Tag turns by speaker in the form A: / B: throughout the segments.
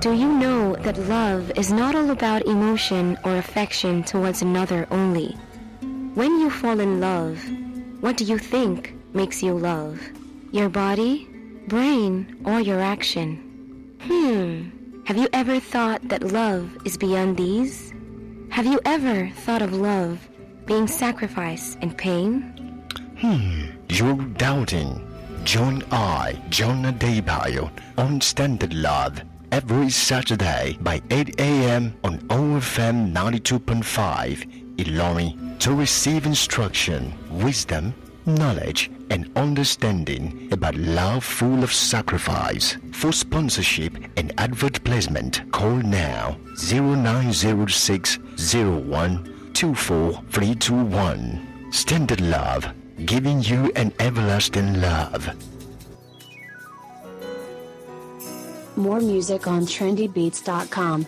A: Do you know that love is not all about emotion or affection towards another only? When you fall in love, what do you think makes you love? Your body, brain, or your action? Hmm. Have you ever thought that love is beyond these? Have you ever thought of love being sacrifice and pain?
B: Hmm, you're doubting. Join I, John Adebayo, on Standard Love every Saturday by 8 a.m. on OFM 92.5 Ilorin to receive instruction, wisdom, knowledge, and understanding about love full of sacrifice. For sponsorship and advert placement, call now 0906 01 24321. Standard Love, giving you an everlasting love.
C: More music on trendybeats.com.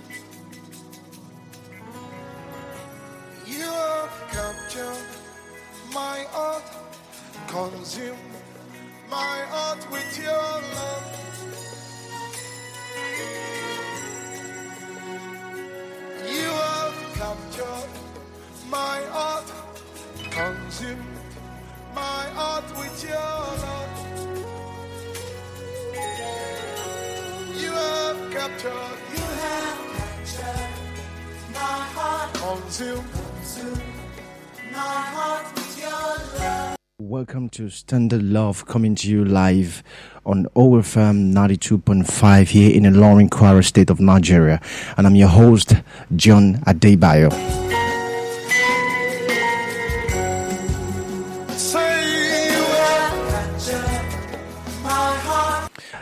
D: to Standard Love coming to you live on OFM 92.5 here in Ilorin Kwara state of Nigeria. And I'm your host, John Adebayo.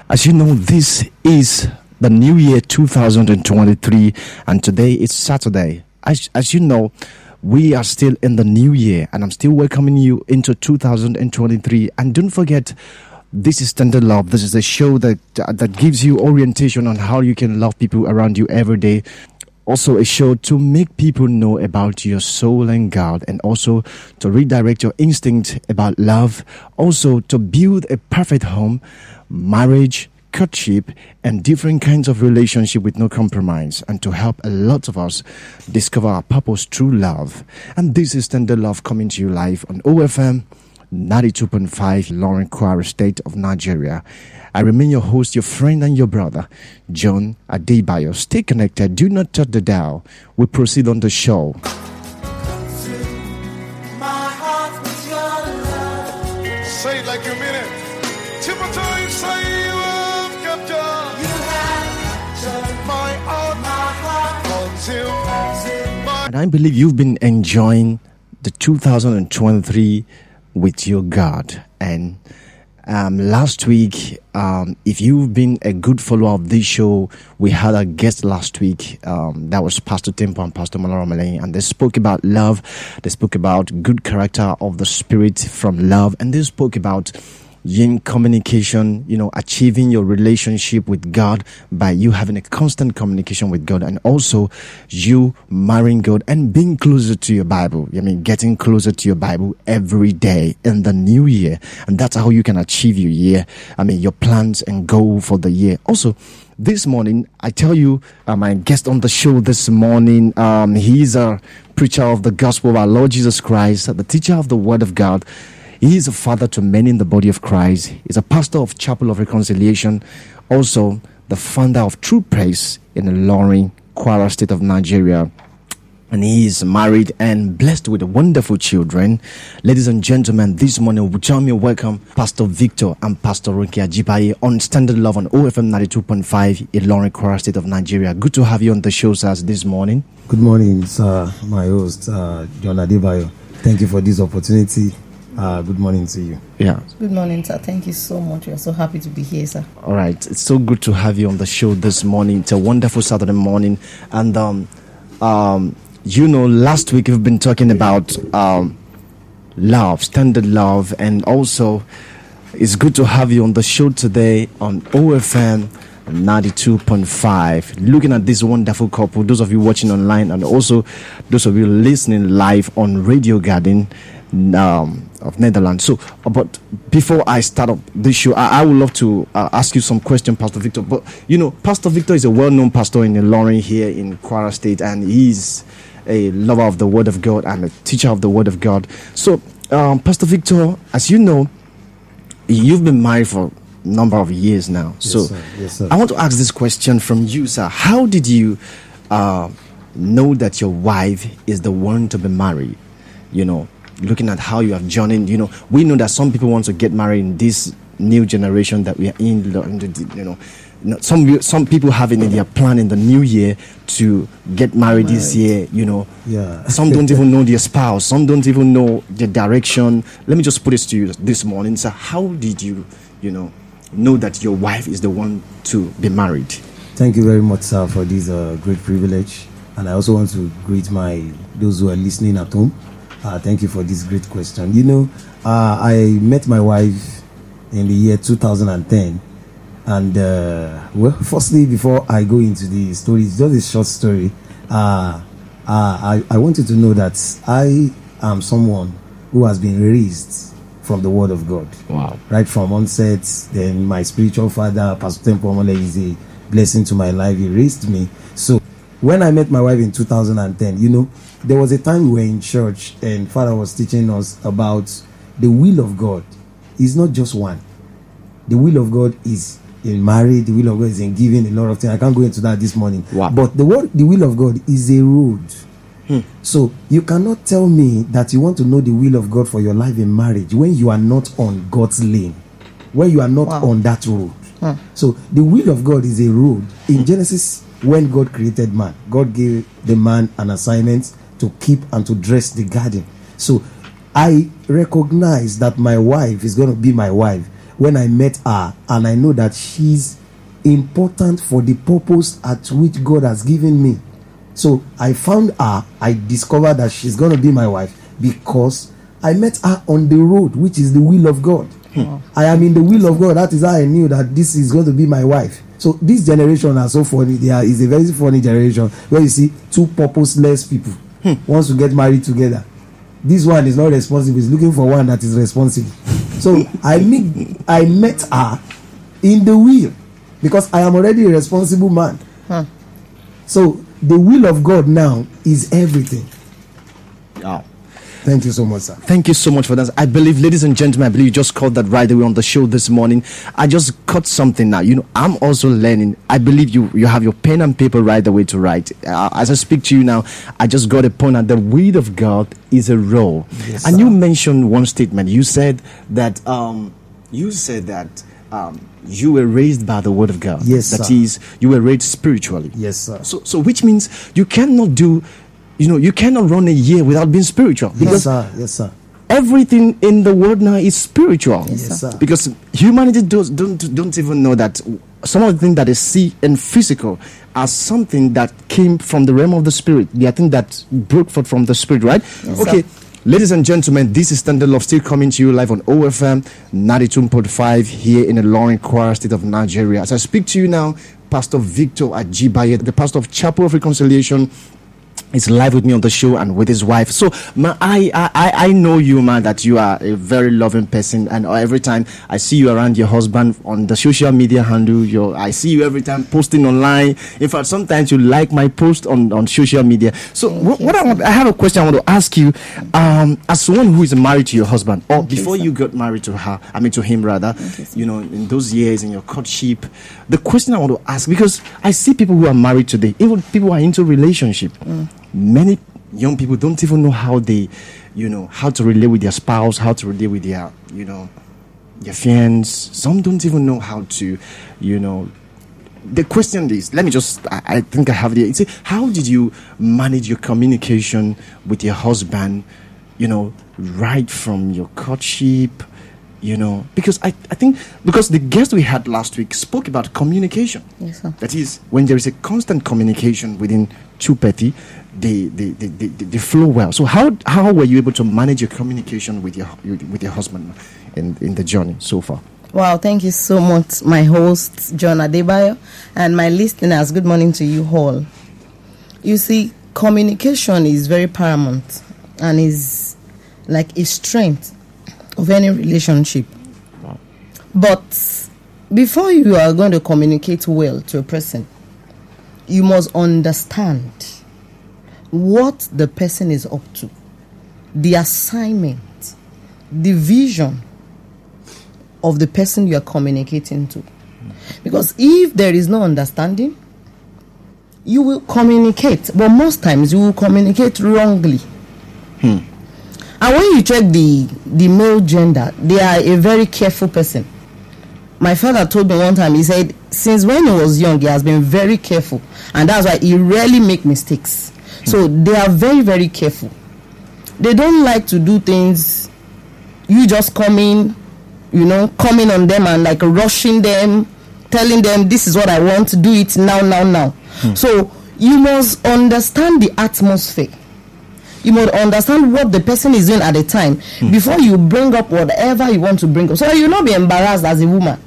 D: As you know, this is the new year 2023, and today is Saturday. As, as you know, we are still in the new year, and I'm still welcoming you into 2023. And don't forget, this is Standard Love. This is a show that uh, that gives you orientation on how you can love people around you every day. Also, a show to make people know about your soul and God, and also to redirect your instinct about love. Also, to build a perfect home, marriage, courtship, and different kinds of relationship with no compromise, and to help a lot of us discover our purpose through love. And this is Standard Love coming to you live on OFM 92.5 Ilorin Kwara State of Nigeria. I remain your host, your friend, and your brother, John Adebayo. Stay connected. Do not touch the dial. We proceed on the show. And I believe you've been enjoying the 2023 with your God. And um, last week, um, if you've been a good follower of this show, we had a guest last week. Um, that was Pastor Temple and Pastor Molara Malay, and they spoke about love. They spoke about good character of the Spirit from love, and they spoke about yin communication, you know, achieving your relationship with God by you having a constant communication with God and also you marrying God and being closer to your Bible. I mean, getting closer to your Bible every day in the new year. And that's how you can achieve your year. I mean, your plans and goal for the year. Also, this morning, I tell you, uh, my guest on the show this morning, um, he's a preacher of the gospel of our Lord Jesus Christ, the teacher of the word of God. He is a father to many in the body of Christ. He's a pastor of Chapel of Reconciliation, also the founder of True Praise in Ilorin, Kwara State of Nigeria. And he is married and blessed with wonderful children. Ladies and gentlemen, this morning, join me welcome Pastor Victor and Pastor Ronke Ajibaye on Standard Love on OFM 92.5 in Ilorin, Kwara State of Nigeria. Good to have you on the show, sir, this morning.
E: Good morning, sir. My host, uh, John Adebayo. Thank you for this opportunity. Uh, good morning to you.
D: Yeah.
F: Good morning, sir. Thank you so much. We're so happy to be here, sir.
D: All right. It's so good to have you on the show this morning. It's a wonderful Saturday morning. And, um, um, you know, last week we've been talking about um, love, standard love, and also it's good to have you on the show today on OFM 92.5. Looking at this wonderful couple, those of you watching online, and also those of you listening live on Radio Garden. Um, of Netherlands. So, uh, but before I start up this show, I, I would love to uh, ask you some question, Pastor Victor. But you know, Pastor Victor is a well-known pastor in Ilorin here in Kwara State, and he's a lover of the Word of God and a teacher of the Word of God. So, um, Pastor Victor, as you know, you've been married for a number of years now.
E: Yes,
D: so,
E: sir. Yes, sir.
D: I want to ask this question from you, sir. How did you uh, know that your wife is the one to be married? You know, looking at how you have journeyed, you know, we know that some people want to get married in this new generation that we are in, you know. Some some people have it in their plan in the new year to get married this year. You know,
E: Yeah.
D: Some don't even know their spouse. Some don't even know the direction. Let me just put this to you this morning, sir. How did you, you know, know that your wife is the one to be married?
E: Thank you very much, sir, for this uh, great privilege. And I also want to greet my those who are listening at home. Uh, thank you for this great question. You know, uh, I met my wife in the year 2010. And, uh, well, firstly, before I go into the story, it's just a short story. Uh, uh, I, I want you to know that I am someone who has been raised from the Word of God
D: Wow.
E: right from onset. Then my spiritual father, Pastor Temple Omole, is a blessing to my life. He raised me. So when I met my wife in 2010, you know, there was a time we were in church and Father was teaching us about the will of God. It's not just one. The will of God is in marriage. The will of God is in giving a lot of things. I can't go into that this morning.
D: Wow.
E: But the word, the will of God is a road. Hmm. So you cannot tell me that you want to know the will of God for your life in marriage when you are not on God's lane, when you are not
F: Wow.
E: on that road. Hmm. So the will of God is a road. In Genesis, when God created man, God gave the man an assignment to keep and to dress the garden. So I recognize that my wife is going to be my wife when I met her, and I know that she's important for the purpose at which God has given me. So I found her, I discovered that she's going to be my wife because I met her on the road, which is the will of God. Hmm. I am in the will of God. That is how I knew that this is going to be my wife. So this generation are so funny. They are is a very funny generation where you see two purposeless people Hmm. wants to get married together. This one is not responsible. He's looking for one that is responsible. So I meet I met her in the will because I am already a responsible man. So the will of God now is everything.
D: Wow.
E: Thank you so much, sir.
D: Thank you so much for that. I believe, ladies and gentlemen, I believe you just caught that right away on the show this morning. I just caught something now. You know, I'm also learning. I believe you you have your pen and paper right away to write. Uh, as I speak to you now, I just got a point that the word of God is a role.
E: Yes,
D: and
E: sir.
D: you mentioned one statement. You said that um, you said that um, you were raised by the word of God.
E: Yes,
D: That
E: sir.
D: is, you were raised spiritually.
E: Yes, sir.
D: So, so which means you cannot do, you know, you cannot run a year without being spiritual
E: Yes,
D: because
E: sir. Yes, sir.
D: everything in the world now is spiritual.
E: Yes, sir. Because
D: Because humanity does, don't don't even know that some of the things that they see and physical are something that came from the realm of the spirit. They are things that broke forth from the spirit, right? okay. Ladies and gentlemen, this is Standard Love still coming to you live on OFM 92.5 here in Ilorin Kwara state of Nigeria. As I speak to you now, Pastor Victor Ajibaye, the pastor of Chapel of Reconciliation, is live with me on the show and with his wife. So, ma, I, I, I- know you, man, that you are a very loving person, and every time I see you around your husband on the social media handle, your, I see you every time posting online. In fact, sometimes you like my post on, on social media. So, what, what I want, I have a question I want to ask you, um, as someone who is married to your husband, or before you got married to her, I mean to him rather, you know, in those years in your courtship, the question I want to ask because I see people who are married today, even people who are into relationship many young people don't even know how they you know how to relate with their spouse how to relate with their you know their friends. Some don't even know how to you know. The question is let me just i, I think i have the it's how did you manage your communication with your husband you know right from your courtship you know? Because i, I think because the guest we had last week spoke about communication.
F: Yes, sir.
D: that is when there is a constant communication within two party they they, they, they, they flow well so how how were you able to manage your communication with your with your husband in in the journey so far
F: Wow, thank you so much, my host, John Adebayo, and my listeners. Good morning to you all. You see, communication is very paramount and is like a strength of any relationship. But before you are going to communicate well to a person, you must understand what the person is up to, the assignment, the vision of the person you are communicating to. Because if there is no understanding, you will communicate, but most times you will communicate wrongly.
D: Hmm.
F: And when you check the the male gender, they are a very careful person. My father told me one time, he said, since when he was young, he has been very careful, and that's why he rarely make mistakes. So they are very, very careful. They don't like to do things. You just coming, you know, coming on them and like rushing them, telling them this is what I want to do it now, now, now. Hmm. So you must understand the atmosphere. You must understand what the person is doing at the time hmm. before you bring up whatever you want to bring up. So you will not be embarrassed as a woman.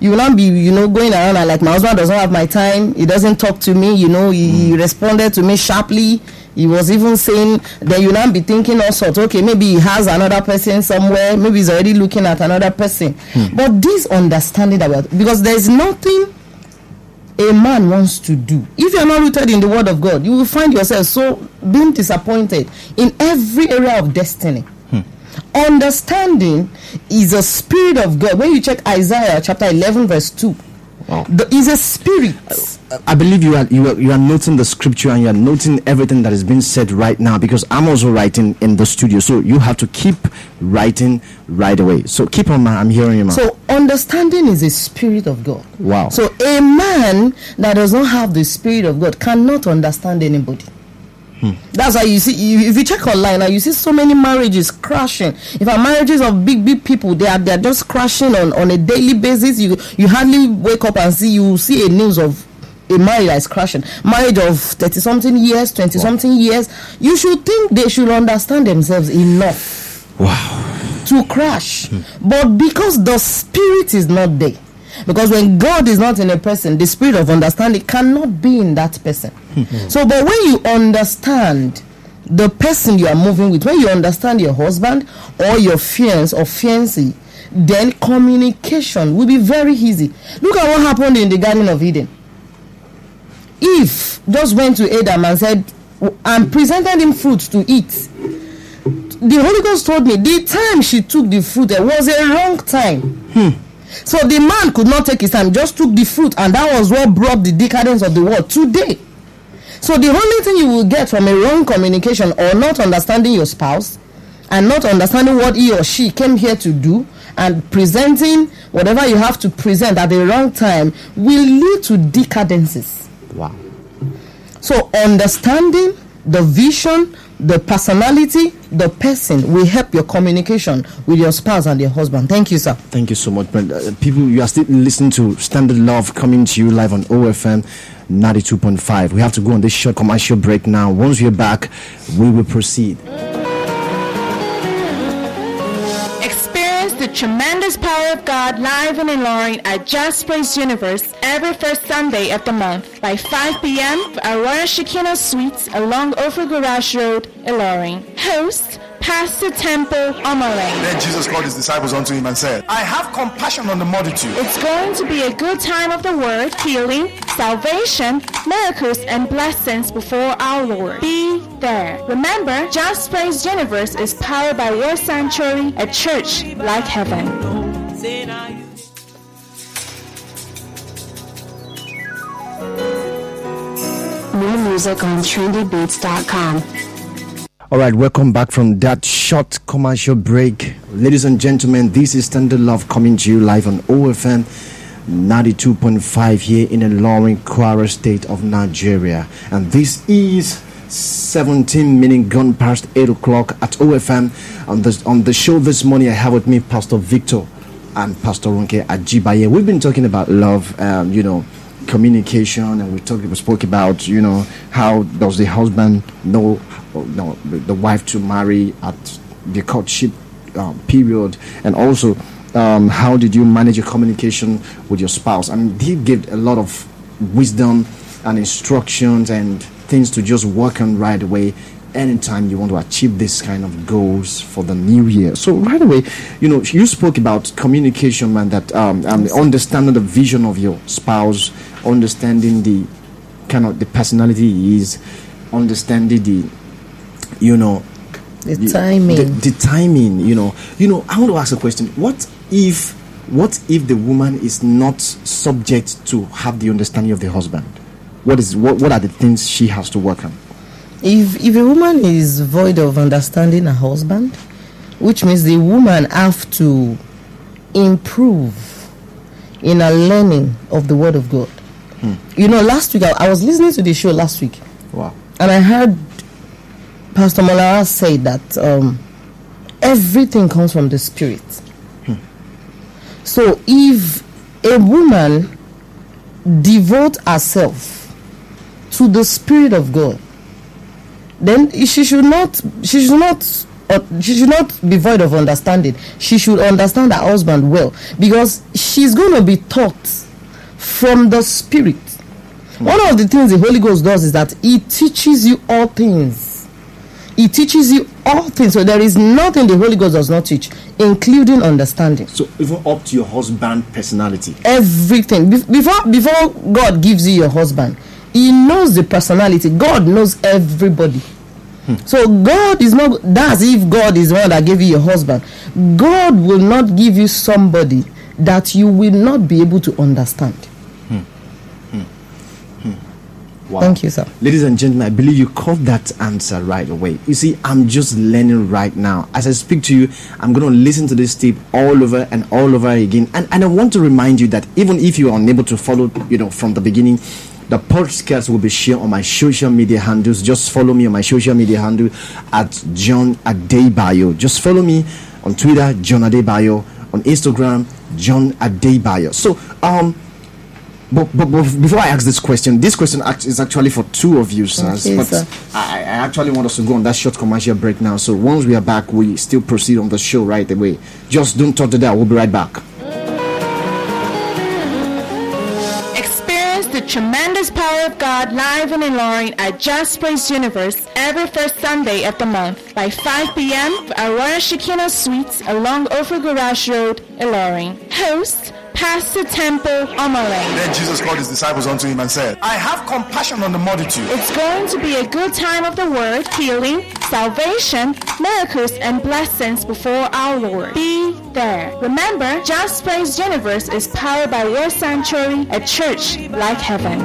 F: You will not be, you know, going around and like my husband does not have my time. He doesn't talk to me. You know, he, he mm. responded to me sharply. He was even saying that you now be thinking all sorts. Okay, maybe he has another person somewhere. Maybe he's already looking at another person. Hmm. But this understanding that we are, because there is nothing a man wants to do. If you are not rooted in the word of God, you will find yourself so being disappointed in every area of destiny. Understanding is a spirit of God. When you check Isaiah chapter 11, verse 2,
D: Wow.
F: the, is a spirit.
D: I believe you are you are you are noting the scripture and you are noting everything that is being said right now because I'm also writing in the studio. So you have to keep writing right away. So keep on, man. I'm hearing you, man.
F: So understanding is a spirit of God.
D: Wow.
F: So a man that does not have the spirit of God cannot understand anybody. That's why you see, if you check online, now you see so many marriages crashing. If our marriages of big, big people, they are they are just crashing on, on a daily basis. You you hardly wake up and see you see a news of a marriage that is crashing. Marriage of thirty something years, twenty something years. You should think they should understand themselves enough
D: wow.
F: to crash. Hmm. But because the spirit is not there, because when God is not in a person, the spirit of understanding cannot be in that person. Hmm. so, but when you understand the person you are moving with, when you understand your husband or your fiance or fiancé, then communication will be very easy. Look at what happened in the Garden of Eden. Eve just went to Adam and said, and presented him fruit to eat the Holy Ghost told me the time she took the fruit there was a wrong time. Hmm. So the man could not take his time, just took the fruit, and that was what brought the decadence of the world today. So the only thing you will get from a wrong communication or not understanding your spouse and not understanding what he or she came here to do and presenting whatever you have to present at the wrong time will lead to decadences.
D: Wow.
F: So understanding the vision, the personality, the person will help your communication with your spouse and your husband. Thank you, sir.
D: Thank you so much, man. Uh, people, you are still listening to Standard Love coming to you live on OFM 92.5. We have to go on this short commercial break now. Once we're back, we will proceed.
G: The tremendous power of God live and in Ilorin at Just Praise Universe every first Sunday of the month by 5 p.m. at Royal Shekinah Suites along Offa Garage Road, Ilorin. Host, Pastor Temple Omole.
H: Then Jesus called his disciples unto him and said, I have compassion on the multitude.
G: It's going to be a good time of the word, healing, salvation, miracles, and blessings before our Lord. Be there. Remember, Just Praise Universe is powered by Word Sanctuary, a church like heaven.
C: More music on trendybeats.com.
D: All right, welcome back from that short commercial break. Ladies and gentlemen, this is Standard Love coming to you live on OFM 92.5 here in Ilorin, Kwara state of Nigeria. And this is 17 minutes gone past 8 o'clock at OFM. On the, on the show this morning, I have with me Pastor Victor and Pastor Ronke Ajibaye. We've been talking about love, um, you know, communication and we talked we spoke about you know how does the husband know know the wife to marry at the courtship um, period and also um, how did you manage your communication with your spouse i mean he gave a lot of wisdom and instructions and things to just work on right away anytime you want to achieve this kind of goals for the new year. So right away, you know, you spoke about communication, man. That um, um understanding the vision of your spouse, understanding the kind of the personality he is, understanding the, you know,
F: the timing,
D: the, the timing. You know, you know. I want to ask a question. What if, what if the woman is not subject to have the understanding of the husband? What is what? What are the things she has to work on?
F: if if a woman is void of understanding her husband which means the woman have to improve in a learning of the word of god you know last week I, I, was listening to the show last week.
D: Wow.
F: And i heard pastor molara say that um, everything comes from the spirit. Hmm. so if a woman devote herself to the spirit of god then she should not she should not uh, she should not be void of understanding. She should understand her husband well. Because she's going to be taught from the spirit mm. one of the things the holy ghost does is that he teaches you all things he teaches you all things so there is nothing the holy ghost does not teach including understanding
D: so even up to your husband personality
F: everything Be- before before god gives you your husband he knows the personality. God knows everybody. Hmm. So God is not that's if God is the one that gave you your husband. God will not give you somebody that you will not be able to understand. Hmm. Hmm. hmm. Wow. Thank you, sir.
D: Ladies and gentlemen, I believe you caught that answer right away. You see, I'm just learning right now. As I speak to you, I'm going to listen to this tape all over and all over again. And, and I want to remind you that even if you are unable to follow, you know, from the beginning, the podcast will be shared on my social media handles. Just follow me on my social media handle at John Adebayo. Just follow me on Twitter, John Adebayo, on Instagram, John Adebayo. So, um, but, but, but, before I ask this question, this question is actually for two of you, sirs. Okay, but sir. I, I, actually want us to go on that short commercial break now. So once we are back, we still proceed on the show right away. Just don't talk to that. We'll be right back.
G: Experience the tremendous Power of God live in Ilorin at Just Praise Universe every first Sunday of the month by 5 p.m. at Royal Shekinah Suites along Offa Garage Road, Ilorin. Host Pastor Temple Omole.
H: Then Jesus called his disciples unto him and said, I have compassion on the multitude.
G: It's going to be a good time of the word, healing, salvation, miracles, and blessings before our Lord. Be there. Remember, Just Praise Universe is powered by Word Sanctuary, a church like heaven.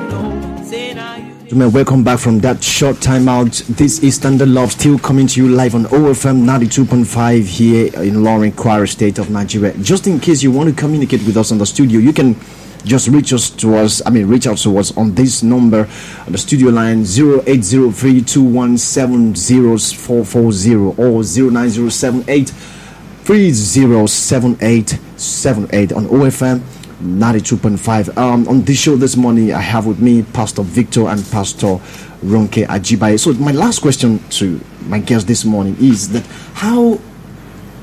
D: Welcome back from that short time out. This is Standard Love still coming to you live on OFM 92.5 here in Ilorin, Kwara State of Nigeria. Just in case you want to communicate with us on the studio, you can just reach us to us I mean reach out to us on this number on the studio line 0803217040 or 09078 307878 on OFM 92.5. Um, on this show this morning, I have with me Pastor Victor and Pastor Ronke Ajibaye. So, my last question to my guest this morning is that how.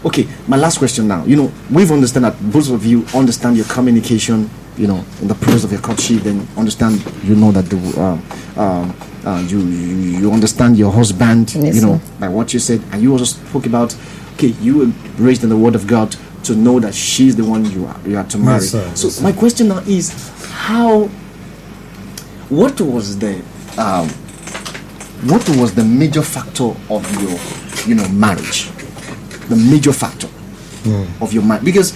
D: Okay, my last question now. You know, we've understand that both of you understand your communication. You know, in the process of your courtship, then understand. You know that the um, um, uh, you, you understand your husband. Yes, you know, sir. by what you said, and you also spoke about. Okay, you were raised in the Word of God to know that she's the one you are you are to marry. Yes, sir, so yes, my question now is how what was the um, what was the major factor of your you know marriage? The major factor mm. of your marriage because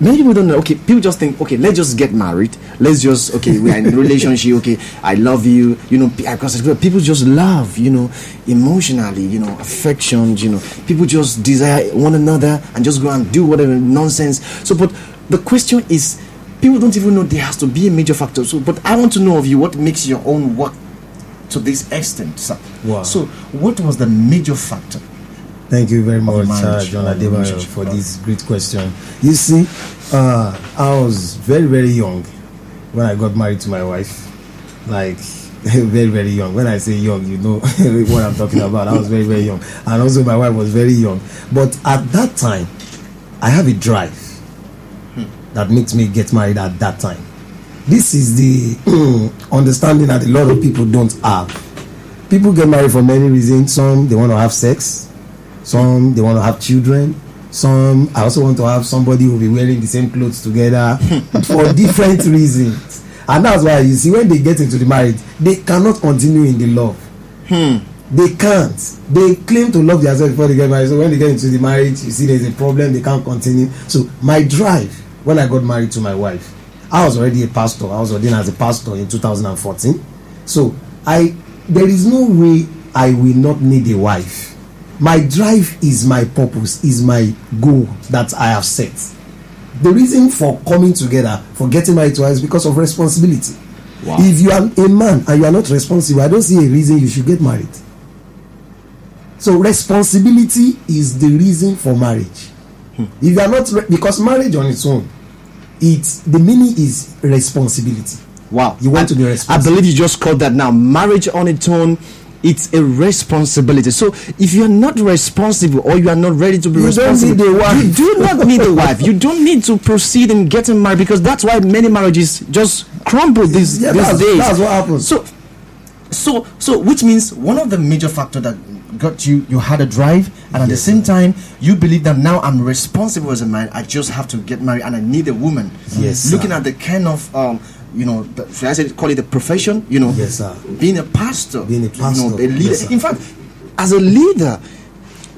D: many people don't know. Okay, people just think, okay, let's just get married. Let's just okay, we are in a relationship. Okay, I love you. You know, because people just love. You know, emotionally. You know, affection You know, people just desire one another and just go and do whatever nonsense. So, but the question is, people don't even know there has to be a major factor. So, but I want to know of you what makes your own work to this extent, sir. Wow. So, what was the major factor?
E: Thank you very much, uh, John Adebayo, for this great question. You see, uh, I was very, very young when I got married to my wife. Like, very, very young. When I say young, you know what I'm talking about. I was very, very young. And also, my wife was very young. But at that time, I have a drive that makes me get married at that time. This is the understanding that a lot of people don't have people get married for many reasons. Some they want to have sex, some they want to have children. Some I also want to have somebody who will be wearing the same clothes together for different reasons. And that's why you see when they get into the marriage, they cannot continue in the love.
D: Hmm.
E: They can't. They claim to love themselves before they get married. So when they get into the marriage, you see there's a problem, they can't continue. So my drive when I got married to my wife, I was already a pastor. I was ordained as a pastor in 2014. So I there is no way I will not need a wife. My drive is my purpose, is my goal that I have set. The reason for coming together, for getting married to her, is because of responsibility.
D: Wow.
E: If you are a man and you are not responsible, I don't see a reason you should get married. So responsibility is the reason for marriage.
D: Hmm.
E: If you are not re- because marriage on its own, it's the meaning is responsibility.
D: Wow.
E: You want
D: I,
E: to be responsible.
D: I believe you just called that now. Marriage on its own, it's a responsibility. So if you're not responsible or you are not ready to be
E: You don't
D: responsible,
E: need a wife.
D: you do not need a wife. You don't need to proceed in getting married because that's why many marriages just crumble these,
E: Yeah,
D: these
E: that's-
D: days.
E: that's what happens.
D: So so so which means one of the major factor that got you you had a drive and at the
E: Yes,
D: same time you believe that now i'm responsible as a man i just have to get married and i need a woman
E: Yes,
D: looking
E: sir.
D: at the kind of um you know the, should i say call it a profession? You know
E: Yes, sir.
D: being a pastor.
E: Being a
D: you know,
E: pastor,
D: a leader.
E: Yes,
D: in fact as a leader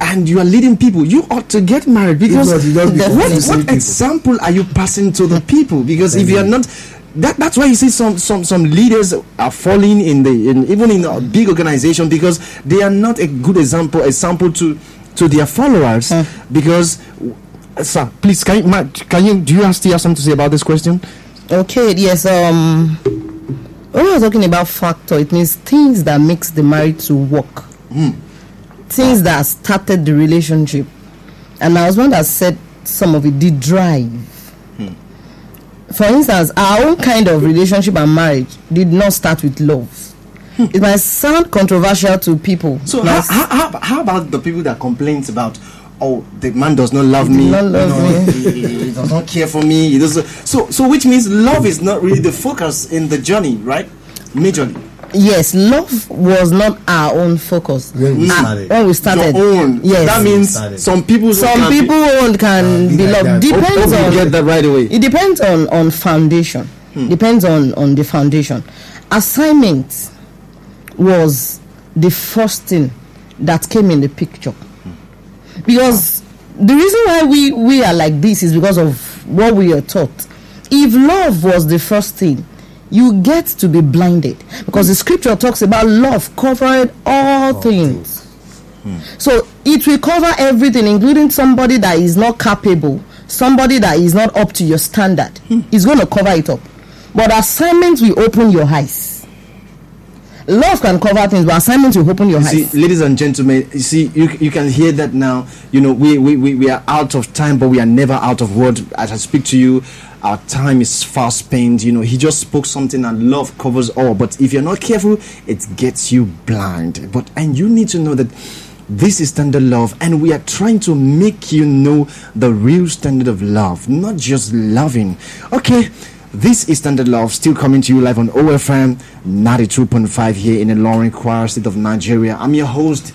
D: and you are leading people you ought to get married because
E: not, you just become
D: what, what example are you passing to the people? Because if you are not that, that's why you see some, some some leaders are falling in the in, even in a big organization because they are not a good example example to to their followers because sir please can you, can you do you still have something to say about this question
F: Okay, yes. Um, when we're talking about factor, it means things that makes the marriage to work, hmm. things that started the relationship. And I was one that said some of it, the drive. Hmm. For instance, our own kind of relationship and marriage did not start with love. Hmm. It might sound controversial to people.
D: so how, how, how, how about the people that complains about oh the man does not love
F: He
D: me
F: not love
D: you know,
F: me.
D: He, he- he does not care for me he does so so which means love is not really the focus in the journey right majorly
F: yes, love was not our own focus.
E: When we
F: Ah,
E: started.
F: when we started.
D: your own
F: Yes.
D: that means some people
F: some
D: can be-
F: people own can
E: be
F: be loved
E: that.
D: hope, hope
F: depends
D: you
F: on
D: get that right away
F: it depends on on foundation depends on on the foundation assignment was the first thing that came in the picture because the reason why we we are like this is because of what we are taught if love was the first thing you get to be blinded because the scripture talks about love covering all, things hmm. so it will cover everything, including somebody that is not capable, somebody that is not up to your standard. Hmm. It's going to cover it up. But assignments will open your eyes. Love can cover things, but assignment will open your
D: You see,
F: eyes.
D: ladies and gentlemen, you see, you, you can hear that now. You know, we, we, we, we are out of time, but we are never out of word. As I speak to you, our time is fast spent. You know, he just spoke something, and love covers all. But if you're not careful, it gets you blind. But and you need to know that this is standard love, and we are trying to make you know the real standard of love, not just loving. Okay. This is Standard Love, still coming to you live on OFM 92.5 here in Ilorin Kwara State of Nigeria. I'm your host,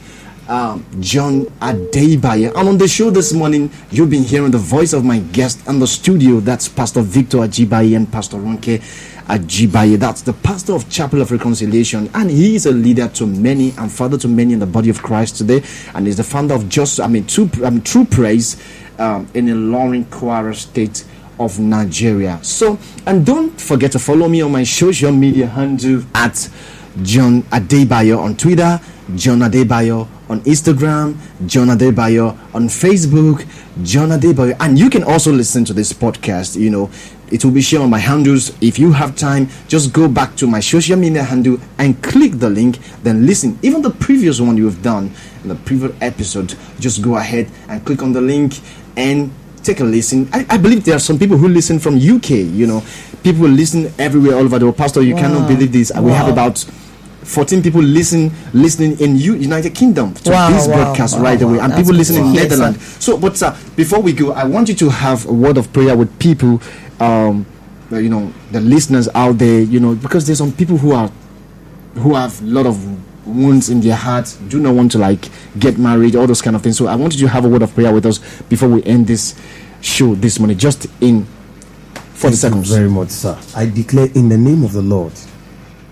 D: uh, John Adebayo. I'm on the show this morning. You've been hearing the voice of my guest in the studio. That's Pastor Victor Ajibaye and Pastor Ronke Ajibaye. That's the pastor of Chapel of Reconciliation, and he is a leader to many and father to many in the body of Christ today, and is the founder of Just, I mean, True, mean, True Praise um, in Ilorin Kwara State of Nigeria. So, and don't forget to follow me on my social media handle at John Adebayo on Twitter, John Adebayo on Instagram, John Adebayo on Facebook, John Adebayo. And you can also listen to this podcast, you know. It will be shared on my handles. If you have time, just go back to my social media handle and click the link, then listen. Even the previous one you've done the previous episode, just go ahead and click on the link and take a listen. I, I believe there are some people who listen from UK. You know, people listen everywhere all over the world. Pastor, you cannot believe this. We have about 14 people listen listening in U- United Kingdom to
F: Wow,
D: this
F: wow,
D: broadcast
F: wow,
D: right away,
F: wow.
D: and people listen in. Netherlands. So, but uh, before we go, I want you to have a word of prayer with people. Um, you know, the listeners out there. You know, because there's some people who are who have a lot of wounds in their hearts, do not want to like get married, all those kind of things. So I wanted you to have a word of prayer with us before we end this show this morning, just in 40
E: Thank
D: seconds.
E: very much, sir. I declare in the name of the Lord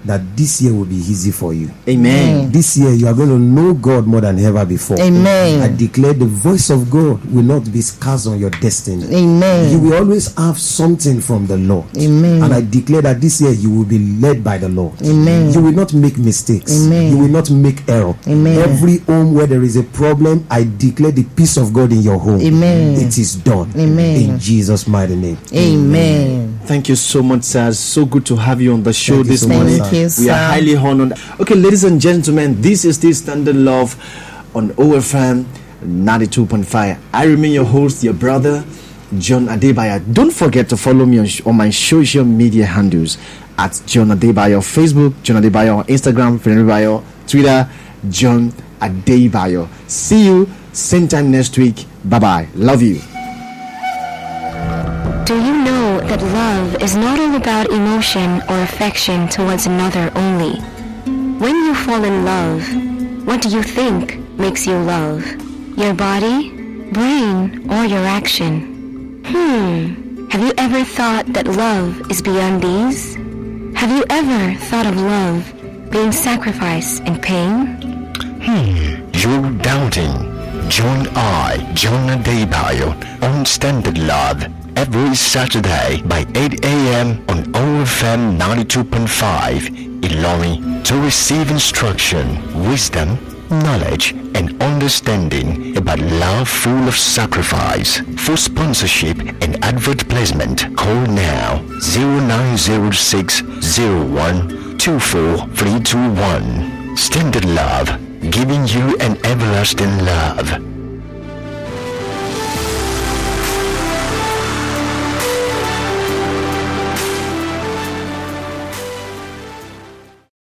E: that this year will be easy for you.
D: Amen.
E: This year you are going to know God more than ever before.
F: Amen.
E: I declare the voice of God will not be scarce on your destiny.
F: Amen.
E: You will always have something from the Lord.
F: Amen.
E: And I declare that this year you will be led by the Lord.
F: Amen.
E: You will not make mistakes.
F: Amen.
E: You will not make error.
F: Amen.
E: Every home where there is a problem, I declare the peace of God in your home.
F: Amen.
E: It is done.
F: Amen.
E: In Jesus' mighty name.
F: Amen.
D: Thank you so much, sir. So good to have you on the show
E: Thank
D: this
E: so much,
D: morning.
E: sir.
D: We are um, highly honored. Okay, ladies and gentlemen, this is the Standard Love on OFM 92.5. I remain your host, your brother, John Adebayo. Don't forget to follow me on, sh- on my social media handles at John Adebayo Facebook, John Adebayo Instagram, John Adebayo Twitter, John Adebayo. See you same time next week. Bye bye. Love you.
A: Do you know that love is not all about emotion or affection towards another only? When you fall in love, what do you think makes you love? Your body, brain, or your action? Hmm. Have you ever thought that love is beyond these? Have you ever thought of love being sacrifice and pain?
B: Hmm, you're doubting. Join I, John Adebayo, on Standard Love every Saturday by 8 a.m. on OFM 92.5 Ilorin to receive instruction, wisdom, knowledge, and understanding about love full of sacrifice. For sponsorship and advert placement, call now 0906 01 24321. Standard Love, giving you an everlasting love.